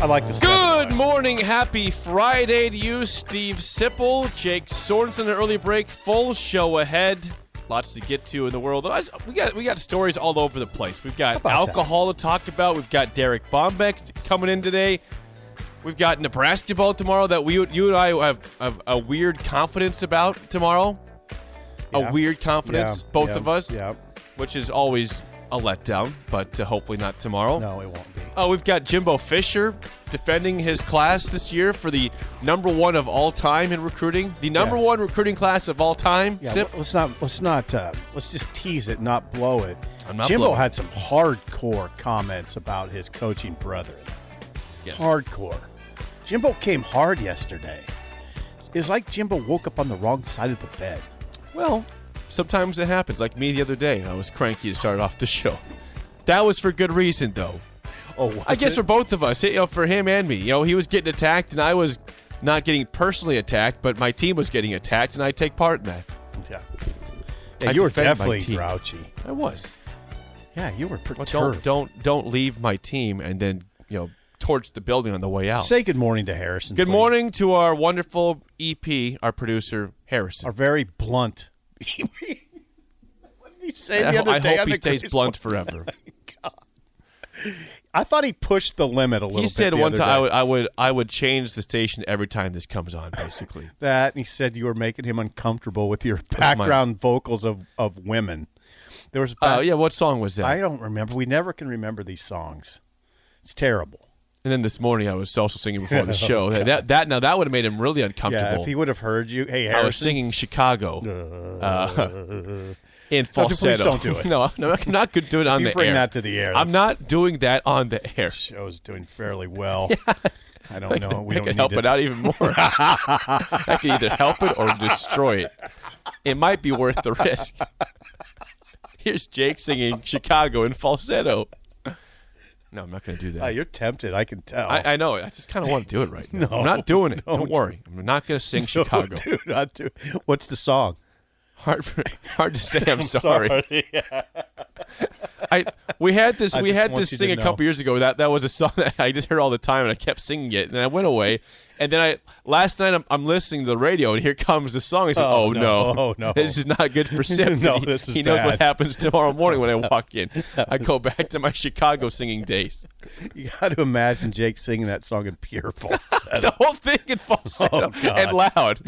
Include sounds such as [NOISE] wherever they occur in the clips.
I like this. Good morning, happy Friday to you, Steve Sipple, Jake Sorensen. An early break, full show ahead. Lots to get to in the world. We got we got stories all over the place. We've got alcohol to talk about. We've got Derek Bombeck coming in today. We've got Nebraska ball tomorrow that we you and I have, have a weird confidence about tomorrow. Yeah. A weird confidence, Yeah, both yeah, of us, Yeah. which is always a letdown, but uh, hopefully not tomorrow. No, it won't be. Oh, we've got Jimbo Fisher defending his class this year for the number one of all time in recruiting. The number Yeah. one recruiting class of all time. Yeah, Sip. let's not let's not uh, let's just tease it, not blow it. I'm not Jimbo blowing. had some hardcore comments about his coaching brother. Yes. Hardcore. Jimbo came hard yesterday. It was like Jimbo woke up on the wrong side of the bed. Well, sometimes it happens. Like me the other day, I was cranky to start off the show. That was for good reason, though. Oh, I guess it? for both of us, you know, for him and me. You know, he was getting attacked, and I was not getting personally attacked, but my team was getting attacked, and I take part in that. yeah. Yeah, you were definitely grouchy. I was. Yeah, you were perturbed. don't don't don't leave my team and then you know torch the building on the way out. Say good morning to Harrison. Good please. morning to our wonderful EP, our producer Harrison. Our very blunt. What did he say I, the other I day? hope he stays blunt forever. I thought he pushed the limit a little He said one time I would, I would I would change the station every time this comes on. Basically, that, and he said you were making him uncomfortable with your background vocals of, of women. There was. oh back- yeah, what song was that? I don't remember. We never can remember these songs. It's terrible. And then this morning I was also singing before the [LAUGHS] show. that, that that now that would have made him really uncomfortable. Yeah, if he would have heard you, hey, I was singing Chicago uh, [LAUGHS] in please falsetto. don't do it. [LAUGHS] no, no, I'm not going to do it on you the bring air. that to the air. I'm not doing that on the air. The show's doing fairly well. I don't know. We I don't can help to- it out even more. I can either help it or destroy it. It might be worth the risk. Here's Jake singing Chicago in falsetto. No, I'm not going to do that. Ah, you're tempted. I can tell. I, I know. I just kind of want to do it right now. [LAUGHS] No, I'm not doing it. no, Don't worry. I'm not going to sing [LAUGHS] No, Chicago. dude, not do. What's the song? Hard, for, [LAUGHS] hard to say. I'm, [LAUGHS] sorry. Sorry. [LAUGHS] I we had this I we had this thing a know. couple years ago. That that was a song that I just heard all the time, and I kept singing it. And I went away, and then I last night I'm, I'm listening to the radio, and here comes the song. I said, Oh, "Oh, no. no, Oh, no. this is not good for Sip. No, he, this is he knows what happens tomorrow morning when I walk in. I go back to my Chicago singing days. You got to imagine Jake singing that song in pure falsetto. The whole thing in oh, falsetto Oh, and loud.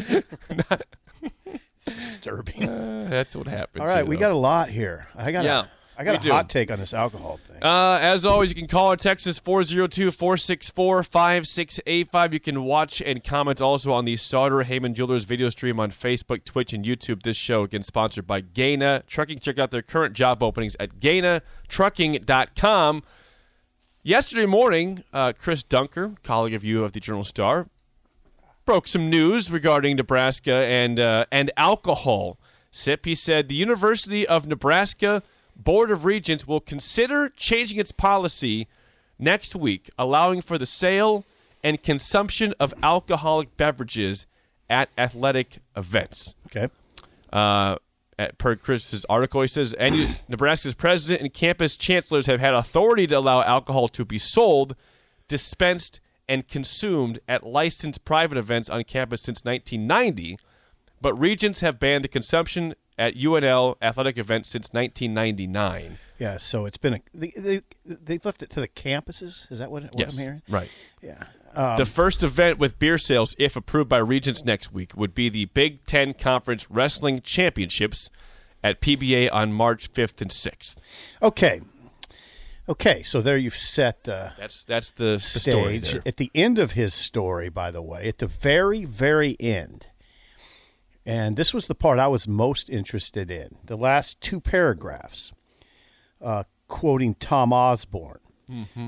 Disturbing. Uh, [LAUGHS] that's what happens. All right, you we know. got a lot here. I got. Yeah, a, I got a do. hot take on this alcohol thing. Uh, as always, you can call or text us 402-464-5685. You can watch and comment also on the Sartor Hamann Jewelers video stream on Facebook, Twitch, and YouTube. This show, again, sponsored by Gaina Trucking. Check out their current job openings at GainaTrucking.com. Yesterday morning, uh, Chris Dunker, colleague of you of the Journal Star, broke some news regarding Nebraska and uh, and alcohol. Sip, he said the University of Nebraska Board of Regents will consider changing its policy next week, allowing for the sale and consumption of alcoholic beverages at athletic events. Okay. Uh, at, per Chris's article, he says, and Nebraska's president and campus chancellors have had authority to allow alcohol to be sold, dispensed, and consumed at licensed private events on campus since 1990, but regents have banned the consumption at UNL athletic events since 1999. Yeah. So it's been a. They, they they've left it to the campuses. Is that what, what yes, I'm hearing? right. Yeah. the um, first event with beer sales, if approved by regents next week, would be the Big Ten Conference Wrestling Championships at PBA on March 5th and 6th. Okay. Okay. So there you've set the That's that's the, the stage. there. At the end of his story, by the way, at the very, very end, And this was the part I was most interested in. The last two paragraphs, uh, quoting Tom Osborne.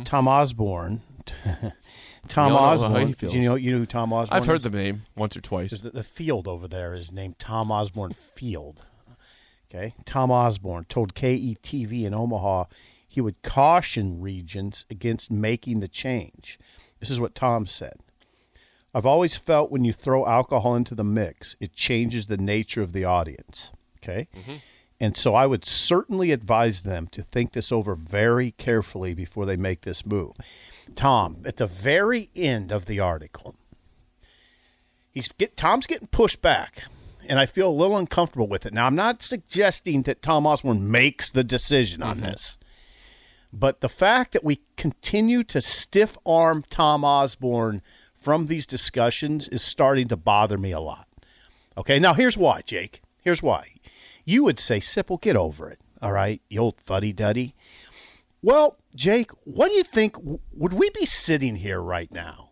Tom Osborne. [LAUGHS] Tom We all know how he Osborne. Do you know you know who Tom Osborne? I've heard is? the name once or twice. the, the field over there is named Tom Osborne Field. Okay, Tom Osborne told KETV in Omaha he would caution regents against making the change. This is what Tom said. I've always felt when you throw alcohol into the mix, it changes the nature of the audience. Okay. Mm-hmm. And so I would certainly advise them to think this over very carefully before they make this move. Tom, at the very end of the article, he's get Tom's getting pushed back, and I feel a little uncomfortable with it. Now, I'm not suggesting that Tom Osborne makes the decision on mm-hmm. this, but the fact that we continue to stiff arm Tom Osborne from these discussions is starting to bother me a lot. Okay, now here's why, Jake. Here's why. You would say, Sipple, get over it. All right, you old fuddy duddy. Well, Jake, what do you think? Would we be sitting here right now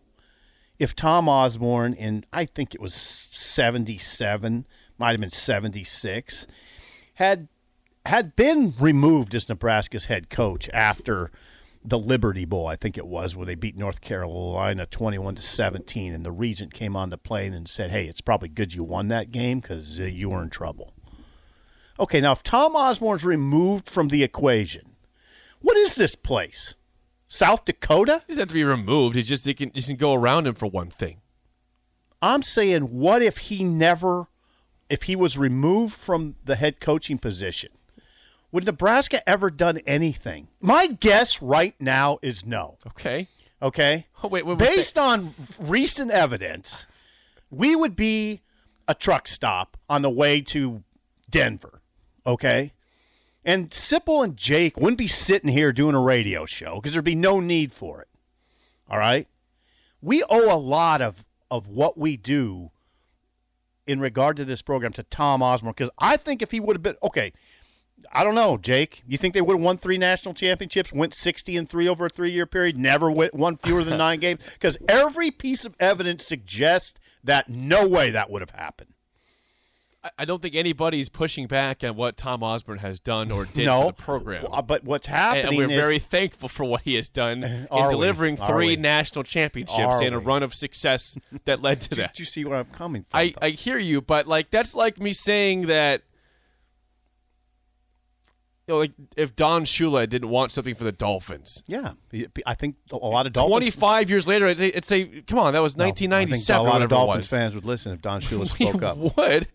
if Tom Osborne in I think it was 77, might have been 76, had had been removed as Nebraska's head coach after the Liberty Bowl, I think it was, where they beat North Carolina 21 to 17 and the regent came on the plane and said, "Hey, it's probably good you won that game cuz uh, you were in trouble." Okay, now if Tom Osborne's removed from the equation, what is this place? South Dakota? He doesn't have to be removed. He just can, he can go around him for one thing. I'm saying, what if he never, if he was removed from the head coaching position? Would Nebraska ever done anything? My guess right now is no. Okay. Okay. Oh, wait, wait, wait. Based on recent evidence, we would be a truck stop on the way to Denver. Okay. And Sipple and Jake wouldn't be sitting here doing a radio show because there'd be no need for it. All right. We owe a lot of, of what we do in regard to this program to Tom Osborne because I think if he would have been okay, I don't know, Jake. You think they would have won three national championships, went sixty and three over a three-year period, never went won fewer than nine games? Because every piece of evidence suggests that no way that would have happened. I, don't think anybody's pushing back on what Tom Osborne has done or did no, for the program. But what's happening and we're is very thankful for what he has done [LAUGHS] in delivering Are three national championships and a run of success that led to [LAUGHS] Did that. you see where I'm coming from? I. I hear you, but like that's like me saying that you know, like if Don Shula didn't want something for the Dolphins. yeah, I think a lot of Dolphins. Twenty five years later, it'd say, "Come on, that was No, I nineteen think ninety seven, A lot of Dolphins fans would listen if Don [LAUGHS] Shula spoke up. would,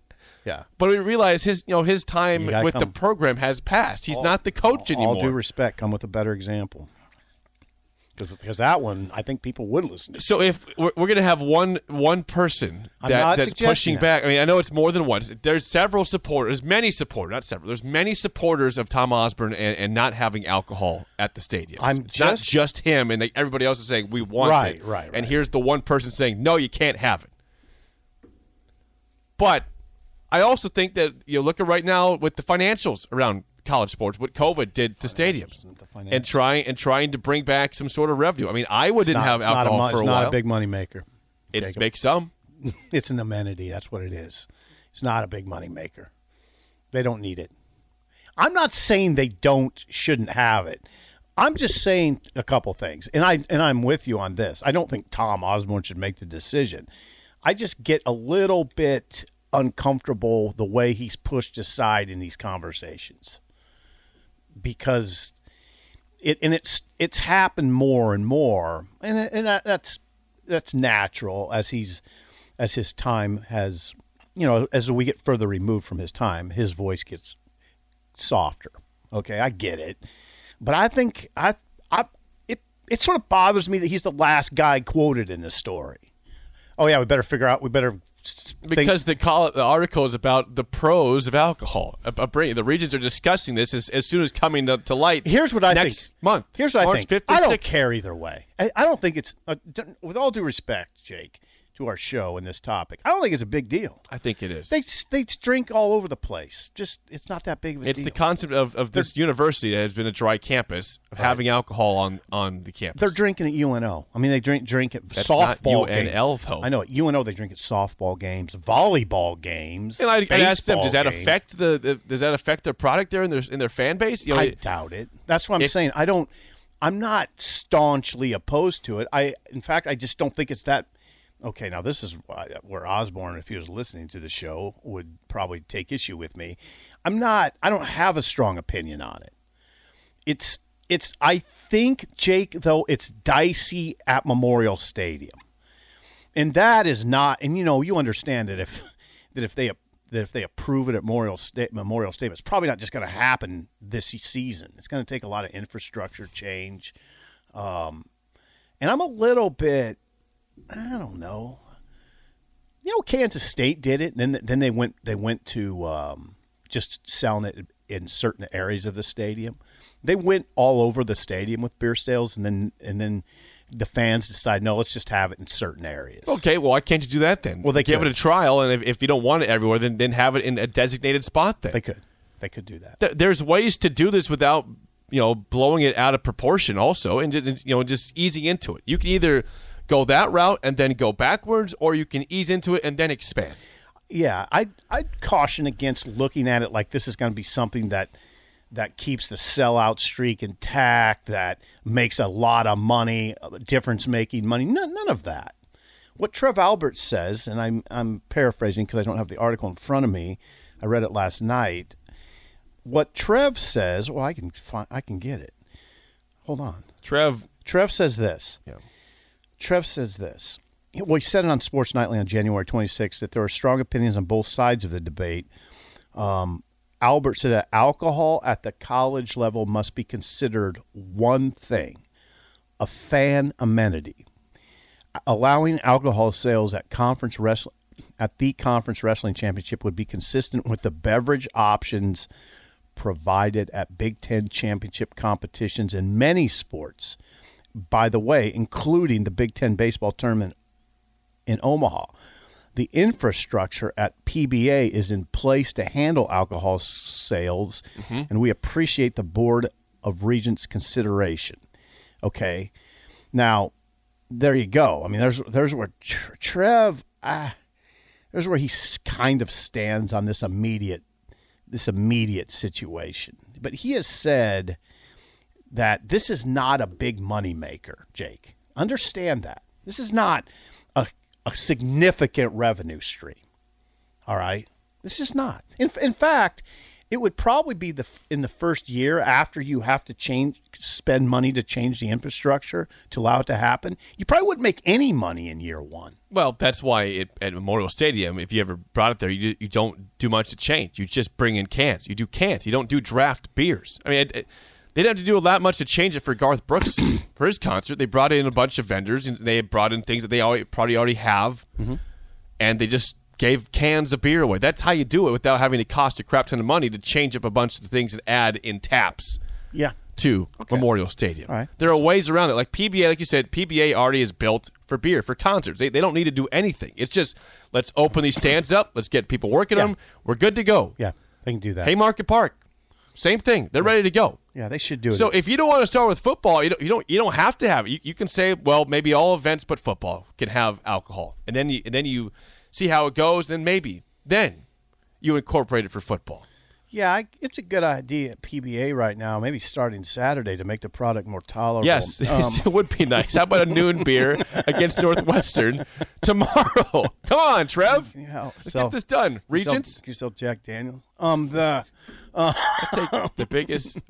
Yeah. but we realize his, you know, his time with the program has passed. He's not the coach anymore. All due respect, come with a better example. Because that one, I think people would listen to. So if we're, we're going to have one one person that, that's pushing that. back, I mean, I know it's more than one. There's several supporters, many supporters, not several. There's many supporters of Tom Osborne and, and not having alcohol at the stadium. I'm it's not just- just him, and they, everybody else is saying we want Right, it. right, right. And here's the one person saying no, you can't have it. But I also think that you know, look at right now with the financials around college sports, what COVID did to stadiums, and trying and trying to bring back some sort of revenue. I mean, Iowa didn't Not- have it's a alcohol for a it's while. not a big money maker. It makes some. [LAUGHS] It's an amenity. That's what it is. It's not a big money maker. They don't need it. I'm not saying they don't shouldn't have it. I'm just saying a couple things, and I and I'm with you on this. I don't think Tom Osborne should make the decision. I just get a little bit uncomfortable the way he's pushed aside in these conversations because it and it's it's happened more and more, and and that- that's that's natural as he's as his time has you know as we get further removed from his time, his voice gets softer. Okay, I get it, but I think I I it it sort of bothers me that he's the last guy quoted in this story. Oh yeah, we better figure out. We better s- think- because the call, the article is about the pros of alcohol. The regents are discussing this as, as soon as coming to, to light. Here's what I next think. month. Here's what March I think. 5th I don't 6th. care either way. I, I don't think it's. Uh, with all due respect, Jake, to our show and this topic. I don't think it's a big deal. I think it is. They they drink all over the place. Just it's not that big of a it's deal. the concept of, of this university that has been a dry campus of having alcohol on, on the campus. They're drinking at UNO. I mean, they drink drink at That's not softball UNL, games. though. I know at UNO they drink at softball games, volleyball games. and I, I asked them, does that games. affect the, the does that affect their product there in their in their fan base? You know, I it- doubt it. That's what I'm If- saying. I don't. I'm not staunchly opposed to it. I, in fact, I just don't think it's that. Okay, now this is where Osborne, if he was listening to the show, would probably take issue with me. I'm not. I don't have a strong opinion on it. It's. It's. I think Jake, though, it's dicey at Memorial Stadium, and that is not. And you know, you understand that if [LAUGHS] that if they that if they approve it at Memorial Sta- Memorial Stadium, it's probably not just going to happen this season. It's going to take a lot of infrastructure change, um, and I'm a little bit. I don't know. You know, Kansas State did it, and then then they went they went to um, just selling it in certain areas of the stadium. They went all over the stadium with beer sales, and then and then the fans decide, no, let's just have it in certain areas. okay, well, why can't you do that then? Well, they give could. it a trial, and if, if you don't want it everywhere, then then have it in a designated spot. Then They could, they could do that. Th- there's ways to do this without you know blowing it out of proportion also and just, you know just easing into it you can either go that route and then go backwards or you can ease into it and then expand yeah, I I'd caution against looking at it like this is going to be something that that keeps the sellout streak intact, that makes a lot of money, uh, difference making money. None, none of that. What Trev Albert says, and I'm I'm paraphrasing because I don't have the article in front of me. I read it last night. What Trev says, well, I can find, I can get it. Hold on. trev Trev says this. Yeah. Trev says this. Well, he said it on Sports Nightly on January 26th that there are strong opinions on both sides of the debate. Um, Albert said that alcohol at the college level must be considered one thing a fan amenity. Allowing alcohol sales at conference wrestling at the conference wrestling championship would be consistent with the beverage options provided at Big Ten championship competitions in many sports. By the way, including the Big Ten baseball tournament in Omaha. The infrastructure at PBA is in place to handle alcohol sales, and we appreciate the Board of Regents' consideration. Okay, now there you go. I mean, there's there's where Trev, ah, there's where he kind of stands on this immediate this immediate situation. But he has said that this is not a big money maker, Jake. Understand that. This is not a, a significant revenue stream. All right? This is not. In, in fact, it would probably be the in the first year after you have to change spend money to change the infrastructure to allow it to happen. You probably wouldn't make any money in year 1. well that's why it, at memorial stadium if you ever brought it there you, you don't do much to change you just bring in cans you do cans you don't do draft beers i mean it, it, they didn't have to do that much to change it for garth brooks [CLEARS THROAT] for his concert they brought in a bunch of vendors and they brought in things that they already, probably already have mm-hmm. and they just gave cans of beer away. That's how you do it without having to cost a crap ton of money to change up a bunch of the things and add in taps Yeah. to Memorial Stadium. Right. There are ways around it. Like PBA, like you said, PBA already is built for beer, for concerts. They, they don't need to do anything. It's just let's open these stands up, let's get people working Yeah. them. We're good to go. Yeah, they can do that. Haymarket Park, same thing. They're ready to go. Yeah, they should do it. So if you don't want to start with football, you don't you don't you don't have to have it. You, you can say, well, maybe all events but football can have alcohol, and then you and then you see how it goes. Then maybe then you incorporate it for football. Yeah, I, it's a good idea at PBA right now. Maybe starting Saturday to make the product more tolerable. Yes, [LAUGHS] Um, it would be nice. How about a noon [LAUGHS] beer against Northwestern tomorrow? [LAUGHS] Come on, Trev. yeah, Let's sell- get this done. Regents, Can you sell Jack Daniels? Um, the take the biggest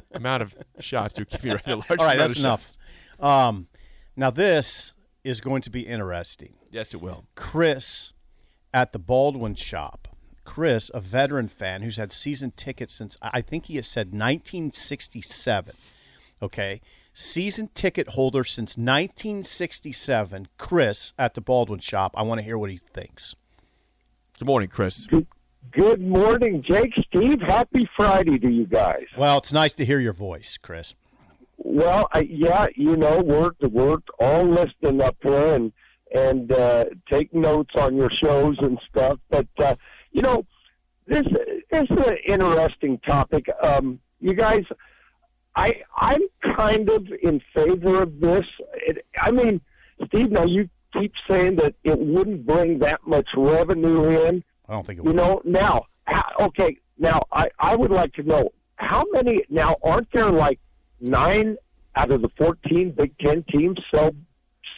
[LAUGHS] amount of shots to give you right a large [LAUGHS] all right, amount that's of enough. shots. Um, now this is going to be interesting. Yes, it will. Chris at the Baldwin shop. Chris, a veteran fan who's had season tickets since I think he has said 1967. Okay, season ticket holder since 1967. Chris at the Baldwin shop. I want to hear what he thinks. Good morning, Chris. Good morning, Jake, Steve. Happy Friday to you guys. Well, it's nice to hear your voice, Chris. Well, I, yeah, you know, we're we're all listening up here, and and uh, take notes on your shows and stuff. But uh, you know, this this is an interesting topic. Um, you guys, I I'm kind of in favor of this. It, I mean, Steve, now you keep saying that it wouldn't bring that much revenue in. I don't think it You know, now, okay, now I, I would like to know how many, now, aren't there like nine out of the 14 Big Ten teams sell,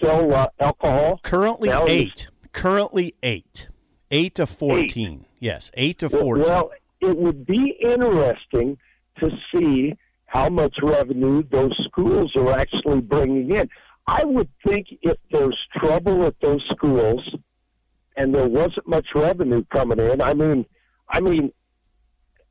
sell uh, alcohol? Currently Now eight. Currently eight. Eight to fourteen. Yes, eight to fourteen. Well, it would be interesting to see how much revenue those schools are actually bringing in. I would think if there's trouble at those schools and there wasn't much revenue coming in, I mean, I mean,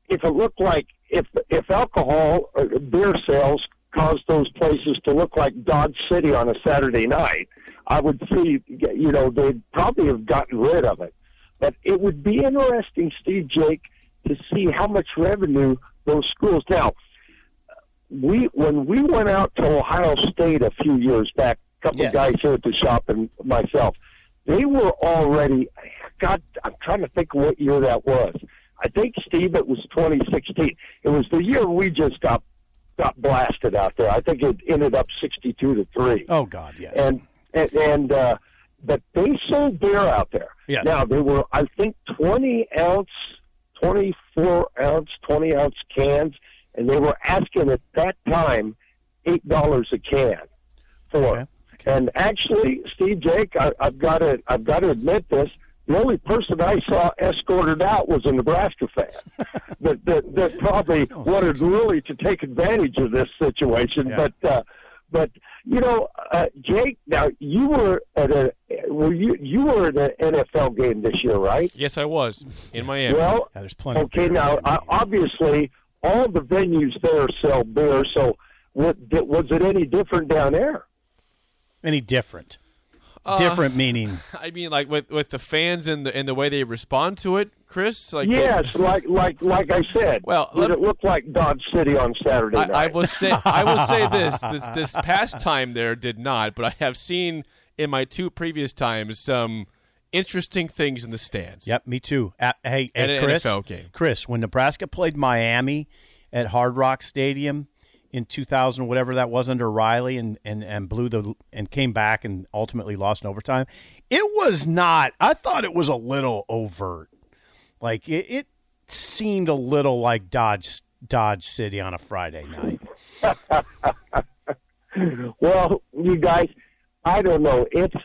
if it looked like if if alcohol or beer sales caused those places to look like Dodge City on a Saturday night, I would see, you know, they'd probably have gotten rid of it. But it would be interesting, Steve Jake, to see how much revenue those schools. Now, we when we went out to Ohio State a few years back, a couple Yes. of guys here at the shop and myself, they were already. God, I'm trying to think what year that was. I think Steve, it was 2016. It was the year we just got got blasted out there. I think it ended up 62 to three oh God, yes. and and, and uh, but they sold beer out there. Yes. Now they were, I think, twenty ounce, twenty four ounce, twenty ounce cans, and they were asking at that time eight dollars a can for. Okay. And actually, Steve Jake, I, I've got to, I've got to admit this. The only person I saw escorted out was a Nebraska fan [LAUGHS] that, that that probably wanted really to take advantage of this situation. Yeah. But uh, but you know, uh, Jake, now you were at a were you you were at an NFL game this year, right? Yes, I was in Miami. Well, Yeah, there's plenty. okay. beer Now, in uh, obviously, all the venues there sell beer. So, what was it any different down there? Any different? Uh, different meaning. [LAUGHS] I mean, like with with the fans and the and the way they respond to it, Chris. Like they- Yes, like like like I said. Well, did let- it look like Dodge City on Saturday night? I, I will say I will say [LAUGHS] this this this past time there did not, but I have seen in my two previous times some interesting things in the stands. Yep, me too. At, hey, At hey an Chris, NFL game. Chris, when Nebraska played Miami at Hard Rock Stadium in 2000, whatever that was under Riley, and, and, and blew the and came back and ultimately lost in overtime, it was not. I thought it was a little overt. Like it, it seemed a little like Dodge Dodge City on a Friday night. [LAUGHS] Well, you guys, I don't know. It's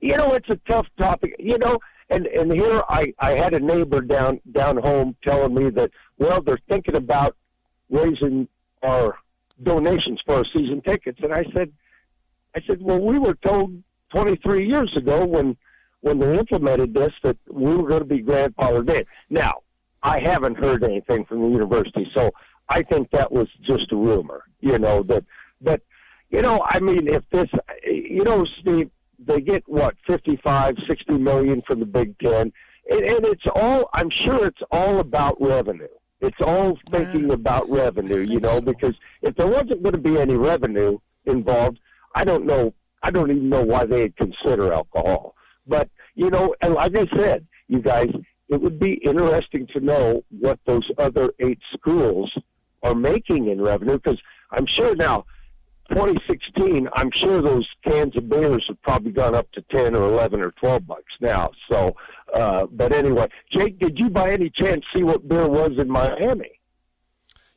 you know, it's a tough topic. You know, and and here I I had a neighbor down down home telling me that well they're thinking about raising our donations for season tickets, and I said, I said, well, we were told 23 years ago when when they implemented this that we were going to be grandfathered in. Now, I haven't heard anything from the university, so I think that was just a rumor. You know that, but you know, I mean, if this, you know, Steve, they get what 55, 60 million from the Big Ten, and, and it's all. I'm sure it's all about revenue. It's all thinking about revenue, you know, because if there wasn't going to be any revenue involved, I don't know. I don't even know why they'd consider alcohol. But you know, and like I said, you guys, it would be interesting to know what those other eight schools are making in revenue because I'm sure now 2016, I'm sure those cans of beers have probably gone up to 10 or 11 or 12 bucks now. So, uh, but anyway, Jake, did you by any chance see what beer was in Miami?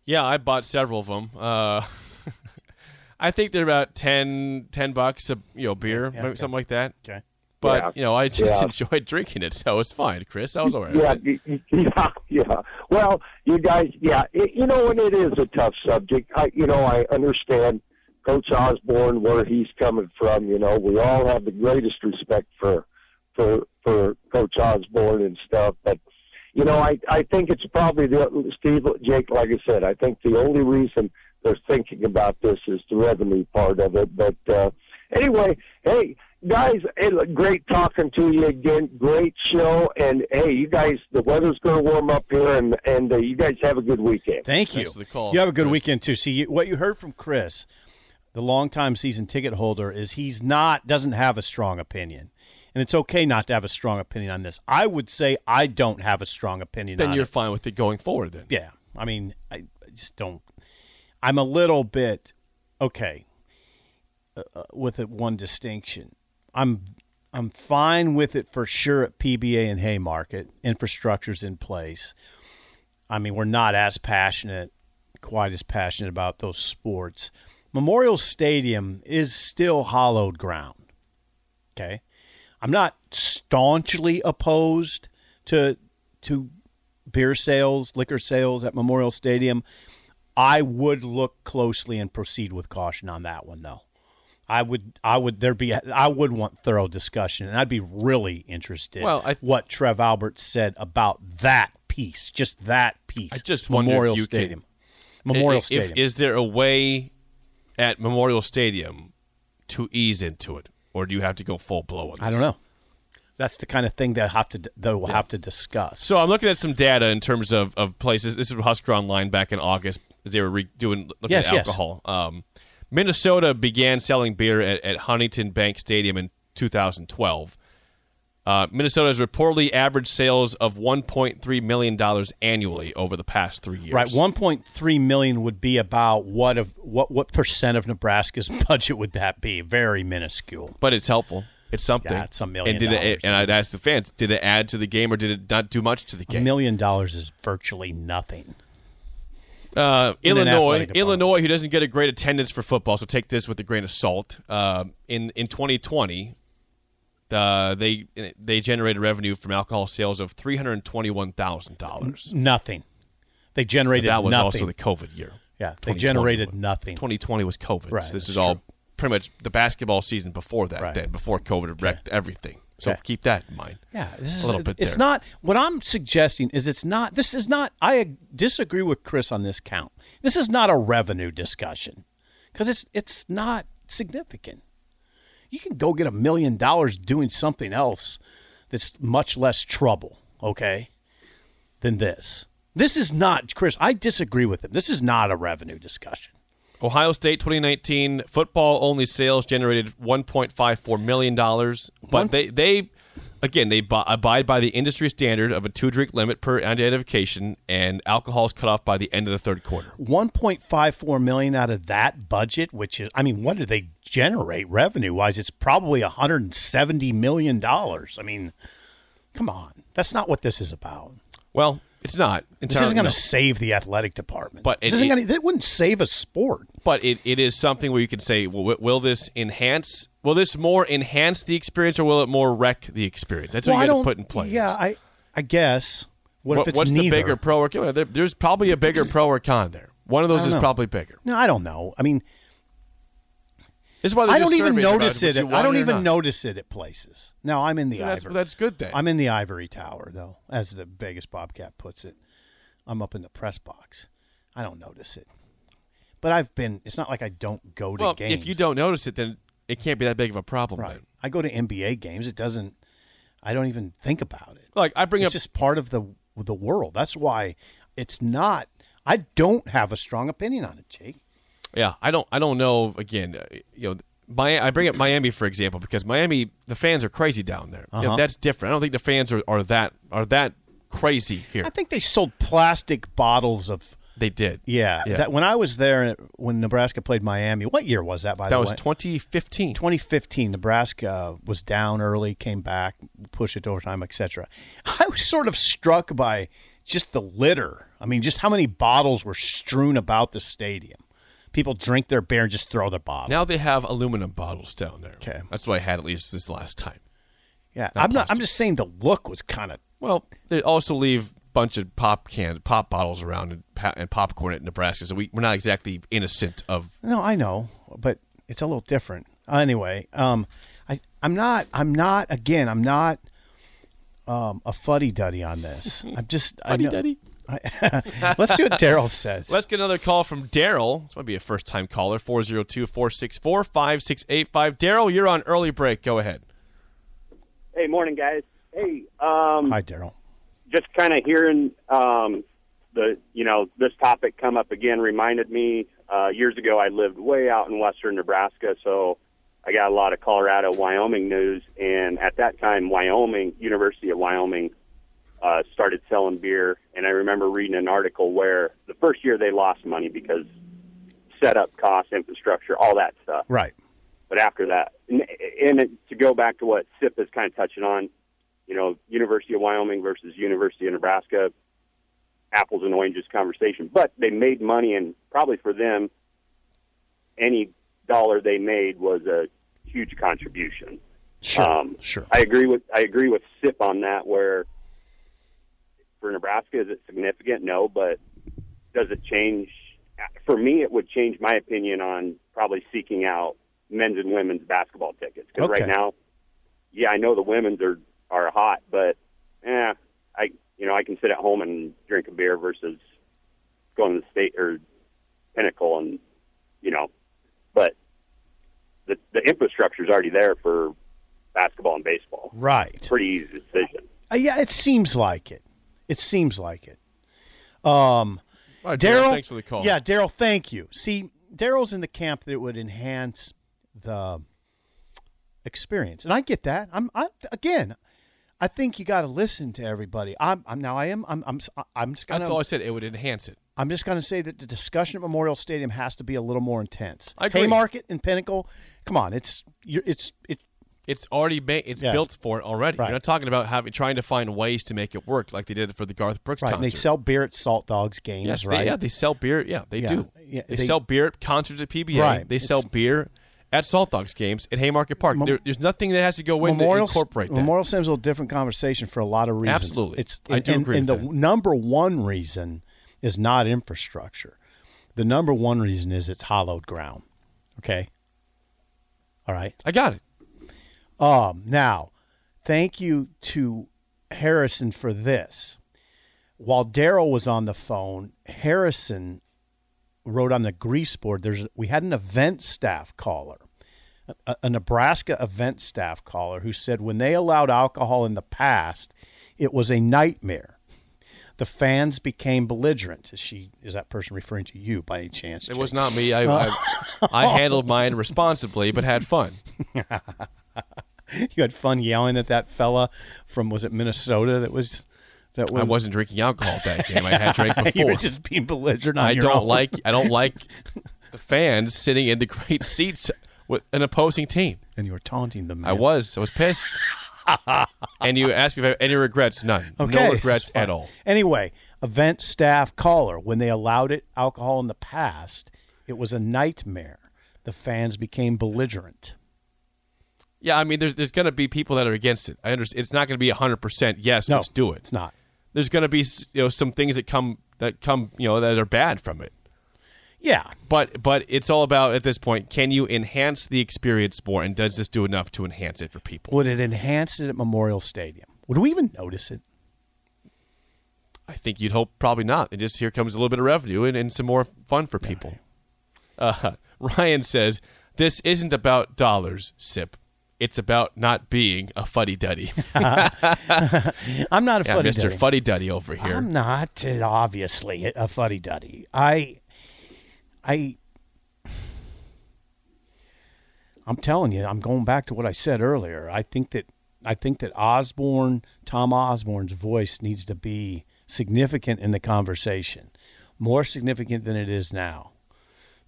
Yeah, I bought several of them. Uh, [LAUGHS] I think they're about 10, 10 bucks a you know beer, Yeah, maybe okay. something like that. Okay. But Yeah. you know, I just Yeah. [LAUGHS] enjoyed drinking it, so it's fine, Chris. I was all right. Yeah, with it. y- y- [LAUGHS] yeah, yeah. Well, you guys, yeah, it, you know, and it is a tough subject. I, you know, I understand Coach Osborne where he's coming from. You know, we all have the greatest respect for for for Coach Osborne and stuff, but you know, I I think it's probably the Steve Jake. Like I said, I think the only reason they're thinking about this is the revenue part of it. But uh, anyway, hey guys, hey, great talking to you again. Great show, and hey, you guys, the weather's going to warm up here, and and uh, you guys have a good weekend. Thank you. Thanks for the call, you have a good Chris. weekend too. See you, what you heard from Chris, the longtime season ticket holder, is he's not doesn't have a strong opinion, and it's okay not to have a strong opinion on this. I would say I don't have a strong opinion Then you're it. fine with it going forward. Then Yeah, I mean, I, I just don't. I'm a little bit okay uh, uh, with it. One distinction. I'm I'm fine with it for sure at PBA and Haymarket. Infrastructure's in place. I mean, we're not as passionate, quite as passionate about those sports. Memorial Stadium is still hollowed ground. Okay, I'm not staunchly opposed to to beer sales, liquor sales at Memorial Stadium. I would look closely and proceed with caution on that one, though. I would, I would, there be, I would want thorough discussion, and I'd be really interested. Well, I- what Trev Albert said about that piece, just that piece. I just wonder if Memorial you can- Stadium. Memorial If- Stadium. If, is there a way at Memorial Stadium to ease into it, or do you have to go full blow on this? I don't know. That's the kind of thing that have to that we'll have to discuss. So I'm looking at some data in terms of, of places. This is Husker Online back in August as they were re- doing looking Yes, at yes. alcohol. Um, Minnesota began selling beer at, at Huntington Bank Stadium in 2012. Uh, Minnesota has reportedly averaged sales of 1.3 million dollars annually over the past three years. Right, 1.3 million would be about what of what what percent of Nebraska's [LAUGHS] budget would that be? Very minuscule. but it's helpful. It's something. Yeah, it's a million And did it? And I'd ask the fans: Did it add to the game, or did it not do much to the game? A million dollars is virtually nothing. Uh, Illinois. Illinois, who doesn't get a great attendance for football, so take this with a grain of salt. Uh, in in 2020, uh, they they generated revenue from alcohol sales of three hundred twenty one thousand dollars. Nothing. They generated That was nothing. also the COVID year. yeah, they 2020 generated nothing. 2020 was COVID. Right, so this is all pretty much the basketball season before that. Right. Then before COVID wrecked everything. So keep that in mind. Yeah, this is, a little bit. It's there. not what I'm suggesting. Is it's not. This is not. I disagree with Chris on this count. This is not a revenue discussion because it's it's not significant. You can go get a million dollars doing something else that's much less trouble. Okay, than this. This is not Chris. I disagree with him. This is not a revenue discussion. Ohio State 2019 football only sales generated 1.54 million dollars, but One- they they again they bu- abide by the industry standard of a two drink limit per identification, and alcohol is cut off by the end of the third quarter. 1.54 million out of that budget which is i mean what do they generate revenue wise it's probably 170 million dollars. I mean come on. That's not what this is about. Well, it's not this isn't going to no. save the athletic department But this it- isn't it- going to it wouldn't save a sport but it, it is something where you can say, well, will this enhance? Will this more enhance the experience, or will it more wreck the experience? That's what well, I you got to put in place. yeah i i guess what, What- if it's what's neither? the bigger pro or con? There- There's probably a bigger pro or con there. One of those is know. probably bigger. no i don't know i mean This is why i do don't even notice it i don't even not. notice it at places now i'm in the That's, ivory that's good then. I'm in the ivory tower, though, as the Vegas Bobcat puts it. I'm up in the press box. I don't notice it. But I've been, it's not like I don't go to well, games. if you don't notice it, then it can't be that big of a problem. Right. Then. I go to NBA games. It doesn't, I don't even think about it. Like I bring up It's up, just part of the the world. That's why it's not, I don't have a strong opinion on it, Jake. Yeah, I don't, I don't know. Again, uh, you know, my, I bring up Miami for example because Miami, the fans are crazy down there. You know, Uh-huh. that's different. I don't think the fans are, are that are that crazy here. I think they sold plastic bottles of, they did. yeah, Yeah. That when I was there, when Nebraska played Miami, what year was that, by that the way, that was 2015. 2015, Nebraska was down early, came back, pushed it to overtime, etc. I was sort of struck by just the litter. I mean, just how many bottles were strewn about the stadium. People drink their beer and just throw their bottle. Now they have aluminum bottles down there. Okay. that's what I had at least this last time. yeah, I'm not. I'm just saying the look was kind of. Well, they also leave a bunch of pop can pop bottles around and, and popcorn at Nebraska, so we, we're not exactly innocent of. No, I know, but it's a little different. Anyway, um, I I'm not. I'm not. Again, I'm not. Um, a fuddy duddy on this. [LAUGHS] I'm just. Fuddy-duddy? I- [LAUGHS] Let's see what Daryl [LAUGHS] says. Let's get another call from Daryl. This might be a first time caller 402 464 5685. Daryl, you're on early break. Go ahead. Hey, morning, guys. Hey, um, Hi, Daryl. just kind of hearing um, the you know this topic come up again reminded me uh, years ago I lived way out in western Nebraska, so I got a lot of Colorado, Wyoming news, and at that time, Wyoming, University of Wyoming, uh, started selling beer. And I remember reading an article where the first year they lost money because setup costs, infrastructure, all that stuff. Right. But after that, and, and it, to go back to what SIP is kind of touching on, you know, University of Wyoming versus University of Nebraska, apples and oranges conversation. But they made money, and probably for them, any dollar they made was a huge contribution. Sure. Um, sure. I agree with I agree with SIP on that. Where for Nebraska, is it significant? No, but does it change? For me, it would change my opinion on probably seeking out men's and women's basketball tickets because Okay. right now, yeah, I know the women's are are hot, but eh, I you know I can sit at home and drink a beer versus going to the state or Pinnacle and you know, but the the infrastructure is already there for basketball and baseball. right. Pretty easy decision. Uh, yeah, it seems like it. It seems like it. Um, right, Daryl, thanks for the call. Yeah, Daryl, thank you. See, Daryl's in the camp that it would enhance the experience, and I get that. I'm I, again. I think you got to listen to everybody. I'm, I'm now. I am. I'm. I'm. I'm just gonna. That's all I said. It would enhance it. I'm just going to say that the discussion at Memorial Stadium has to be a little more intense. I agree. Haymarket and Pinnacle, come on, it's you're, it's it. It's already made. It's Yeah. built for it already. Right. You're not talking about having trying to find ways to make it work like they did for the Garth Brooks Right, concert. and they sell beer at Saltdogs games, Yes, right? they, yeah, they sell beer. Yeah, they Yeah, do. yeah, they, they- sell beer at concerts at PBA. Right, They sell it's- beer at Saltdogs games at Haymarket Park. there, there's nothing that has to go in Memorial to incorporate that. Memorial Stadium's a little different conversation for a lot of reasons. Absolutely. it's I do and, agree And the that. number one reason is not infrastructure. The number one reason is it's hollowed ground. Okay. All right. I got it. Um, now, thank you to Harrison for this. While Daryl was on the phone, Harrison wrote on the grease board. There's we had an event staff caller, a, a Nebraska event staff caller, who said when they allowed alcohol in the past, it was a nightmare. The fans became belligerent. Is she? Is that person referring to you by any chance? It Jake? was not me. I, I, I [LAUGHS] handled mine responsibly, but had fun. [LAUGHS] [LAUGHS] You had fun yelling at that fella from was it Minnesota that was that was I wasn't drinking alcohol at that game. I had drank before. [LAUGHS] you were just being belligerent I don't own. like. I don't like [LAUGHS] the fans sitting in the great seats with an opposing team. and you were taunting them. I was. I was pissed. and you asked me if I have any regrets. None. Okay. No regrets at all. Anyway, event staff caller when they allowed it alcohol in the past, it was a nightmare. The fans became belligerent. Yeah, I mean, there's there's going to be people that are against it. I understand. It's not going to be 100. percent Yes, No, let's do it. It's not. There's going to be you know some things that come that come you know that are bad from it. Yeah, But but it's all about at this point. Can you enhance the experience more, and does this do enough to enhance it for people? would it enhance it at Memorial Stadium? Would we even notice it? I think you'd hope probably not. And just here comes a little bit of revenue and, and some more fun for people. Uh, [LAUGHS] Ryan says this isn't about dollars, sip. It's about not being a fuddy duddy. [LAUGHS] I'm not a yeah, fuddy Mr. duddy. Fuddy Duddy over here. I'm not obviously a fuddy duddy. I, I, I'm telling you, I'm going back to what I said earlier. I think that I think that Osborne, Tom Osborne's voice needs to be significant in the conversation, more significant than it is now,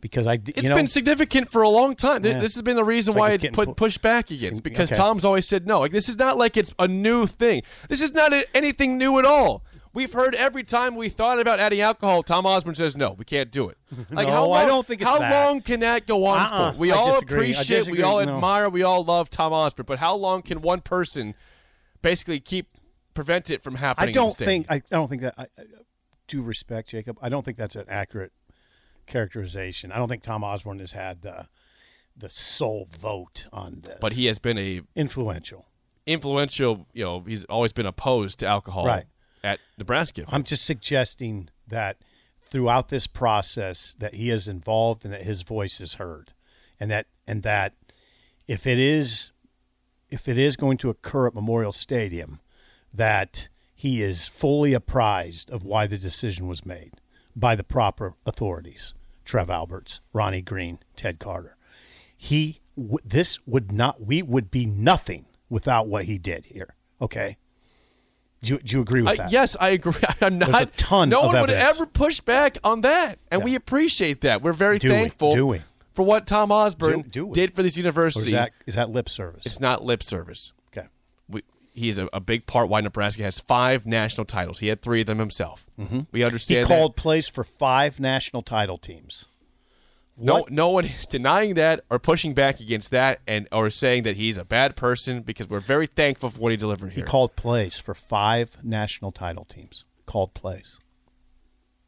because I, It's you know, been significant for a long time. Yeah. This has been the reason It's like why it's it's put pu- pushed back against because okay. Tom's always said no. Like this is not like it's a new thing. This is not a, anything new at all. We've heard every time we thought about adding alcohol, Tom Osborne says no, we can't do it. [LAUGHS] Like No, how long, I don't think it's how that. long can that go on Uh-uh. for? We I all disagree. Appreciate, we all No. admire, we all love Tom Osborne, but how long can one person basically keep prevent it from happening? I don't think I, I don't think that I, I due respect, Jacob. I don't think that's an accurate characterization. I don't think Tom Osborne has had the the sole vote on this. But he has been a influential. influential. You know, he's always been opposed to alcohol Right. at Nebraska. I'm just suggesting that throughout this process that he is involved and that his voice is heard, and that and that if it is if it is going to occur at Memorial Stadium, that he is fully apprised of why the decision was made by the proper authorities, Trev Alberts, Ronnie Green, Ted Carter. He w- this would not. We would be nothing without what he did here. Okay. Do you, do you agree with that? yes, I agree. [LAUGHS] I'm not. a ton No one would ever push back on that, and Yeah. we appreciate that. We're very Do we? thankful Do we? for what Tom Osborne Do- do did for this university. is that is that lip service? it's not lip service. He's a, a big part why Nebraska has five national titles. He had three of them himself. Mm-hmm. We understand. He called that. plays for five national title teams. No, What? no one is denying that or pushing back against that, and or saying that he's a bad person because we're very thankful for what he delivered here. He called plays for five national title teams. Called plays.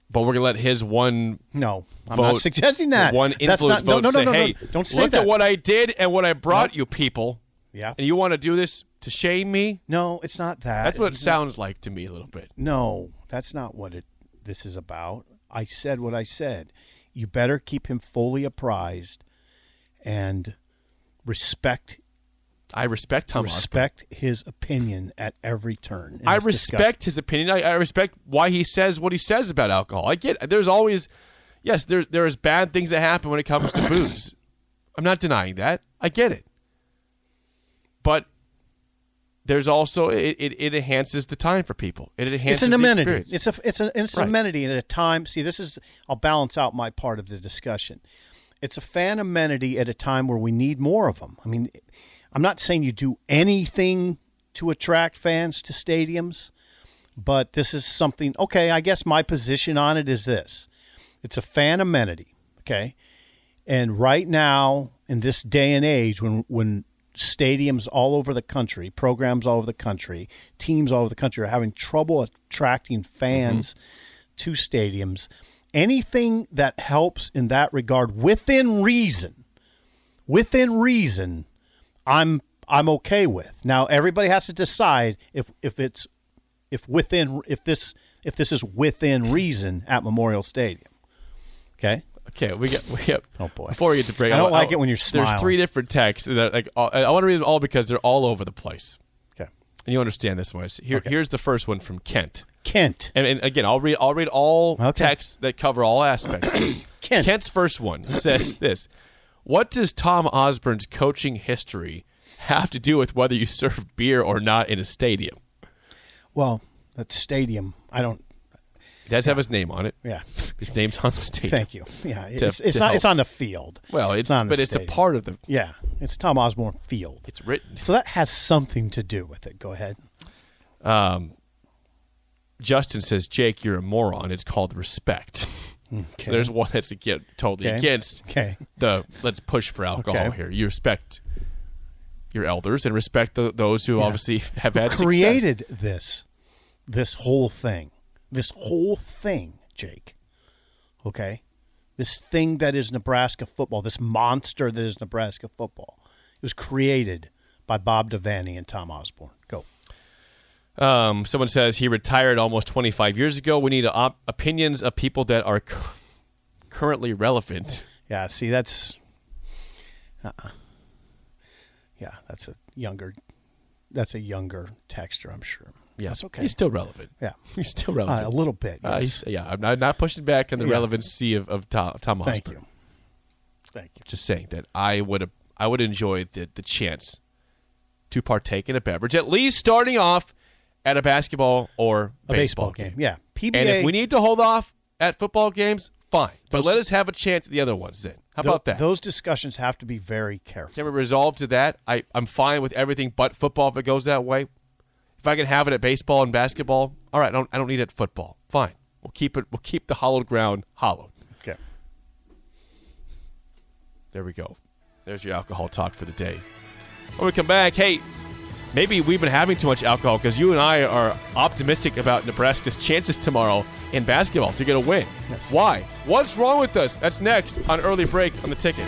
but we're gonna let his one No, I'm vote, not suggesting that. one That's influence not, no, vote no, no, say, no, no, hey, Don't say look that. at what I did and what I brought you people. yeah. And you want to do this to shame me? No, it's not that. That's what it He's sounds like to me a little bit. No, that's not what it. This is about. I said what I said. You better keep him fully apprised, and respect I respect Tom respect his opinion at every turn. I respect discussion. his opinion. I, I respect why he says what he says about alcohol. I get there's always yes, there's there's bad things that happen when it comes to booze. [COUGHS] I'm not denying that. I get it. But there's also it, it, it enhances the time for people. It enhances It's an the amenity. experience. It's a it's a it's Right. an amenity and at a time. See, this is I'll balance out my part of the discussion. It's a fan amenity at a time where we need more of them. I mean, I'm not saying you do anything to attract fans to stadiums, but this is something. Okay, I guess my position on it is this: it's a fan amenity. Okay, and right now in this day and age, when when stadiums all over the country, programs all over the country, teams all over the country are having trouble attracting fans mm-hmm. to stadiums, anything that helps in that regard within reason, within reason, I'm I'm okay with. Now everybody has to decide if if it's if within if this if this is within reason at Memorial Stadium. Okay? Okay, we get we get. Oh, boy. Before we get to break, I don't wa- like it when you're smiling. There's three different texts that like all- I want to read them all because they're all over the place, Okay. and you understand this one. Here, Okay. here's the first one from Kent. Kent. And, and again, I'll read. I'll read all Okay. texts that cover all aspects. [COUGHS] Kent. Kent's first one says this: What does Tom Osborne's coaching history have to do with whether you serve beer or not in a stadium? Well, that stadium, I don't It does have his name on it. yeah. His name's on the [LAUGHS] stadium. Thank you. Yeah, To- it's, it's to not it's on the field. Well, it's, not in the but it's a part of the. Yeah, it's Tom Osborne Field. It's written. So that has something to do with it. Go ahead. Um, Justin says, "Jake, you're a moron. It's called respect." [LAUGHS] So there's one that's again totally Okay. against Okay. the let's push for alcohol Okay. here. You respect your elders and respect the, those who obviously [LAUGHS] have had success. created this this whole thing this whole thing jake okay this thing that is nebraska football this monster that is nebraska football it was created by bob devaney and tom osborne go Um, someone says he retired almost 25 years ago. We need op- opinions of people that are cu- currently relevant. yeah see that's uh-uh. yeah that's a younger that's a younger texture i'm sure Yeah, that's okay He's still relevant. yeah [LAUGHS] He's still uh, relevant. a little bit Uh, yes. he's, yeah, I'm not, not pushing back on the Yeah. relevancy of, of Tom, Tom thank Osborne. you thank you Just saying that I would I would enjoy the the chance to partake in a beverage, at least starting off at a basketball or a baseball, game. yeah PBA And if we need to hold off at football games, fine. But let us have a chance at the other ones then. How about that? Those discussions have to be very careful. Can we resolve to that? I, I'm fine with everything but football if it goes that way. If I can have it at baseball and basketball, all right. I don't, I don't need it at football. Fine. We'll keep it. We'll keep the hollowed ground hollowed. Okay. There we go. There's your alcohol talk for the day. When we come back, hey, maybe we've been having too much alcohol because you and I are optimistic about Nebraska's chances tomorrow in basketball to get a win. Yes. Why? What's wrong with us? That's next on early break on the ticket.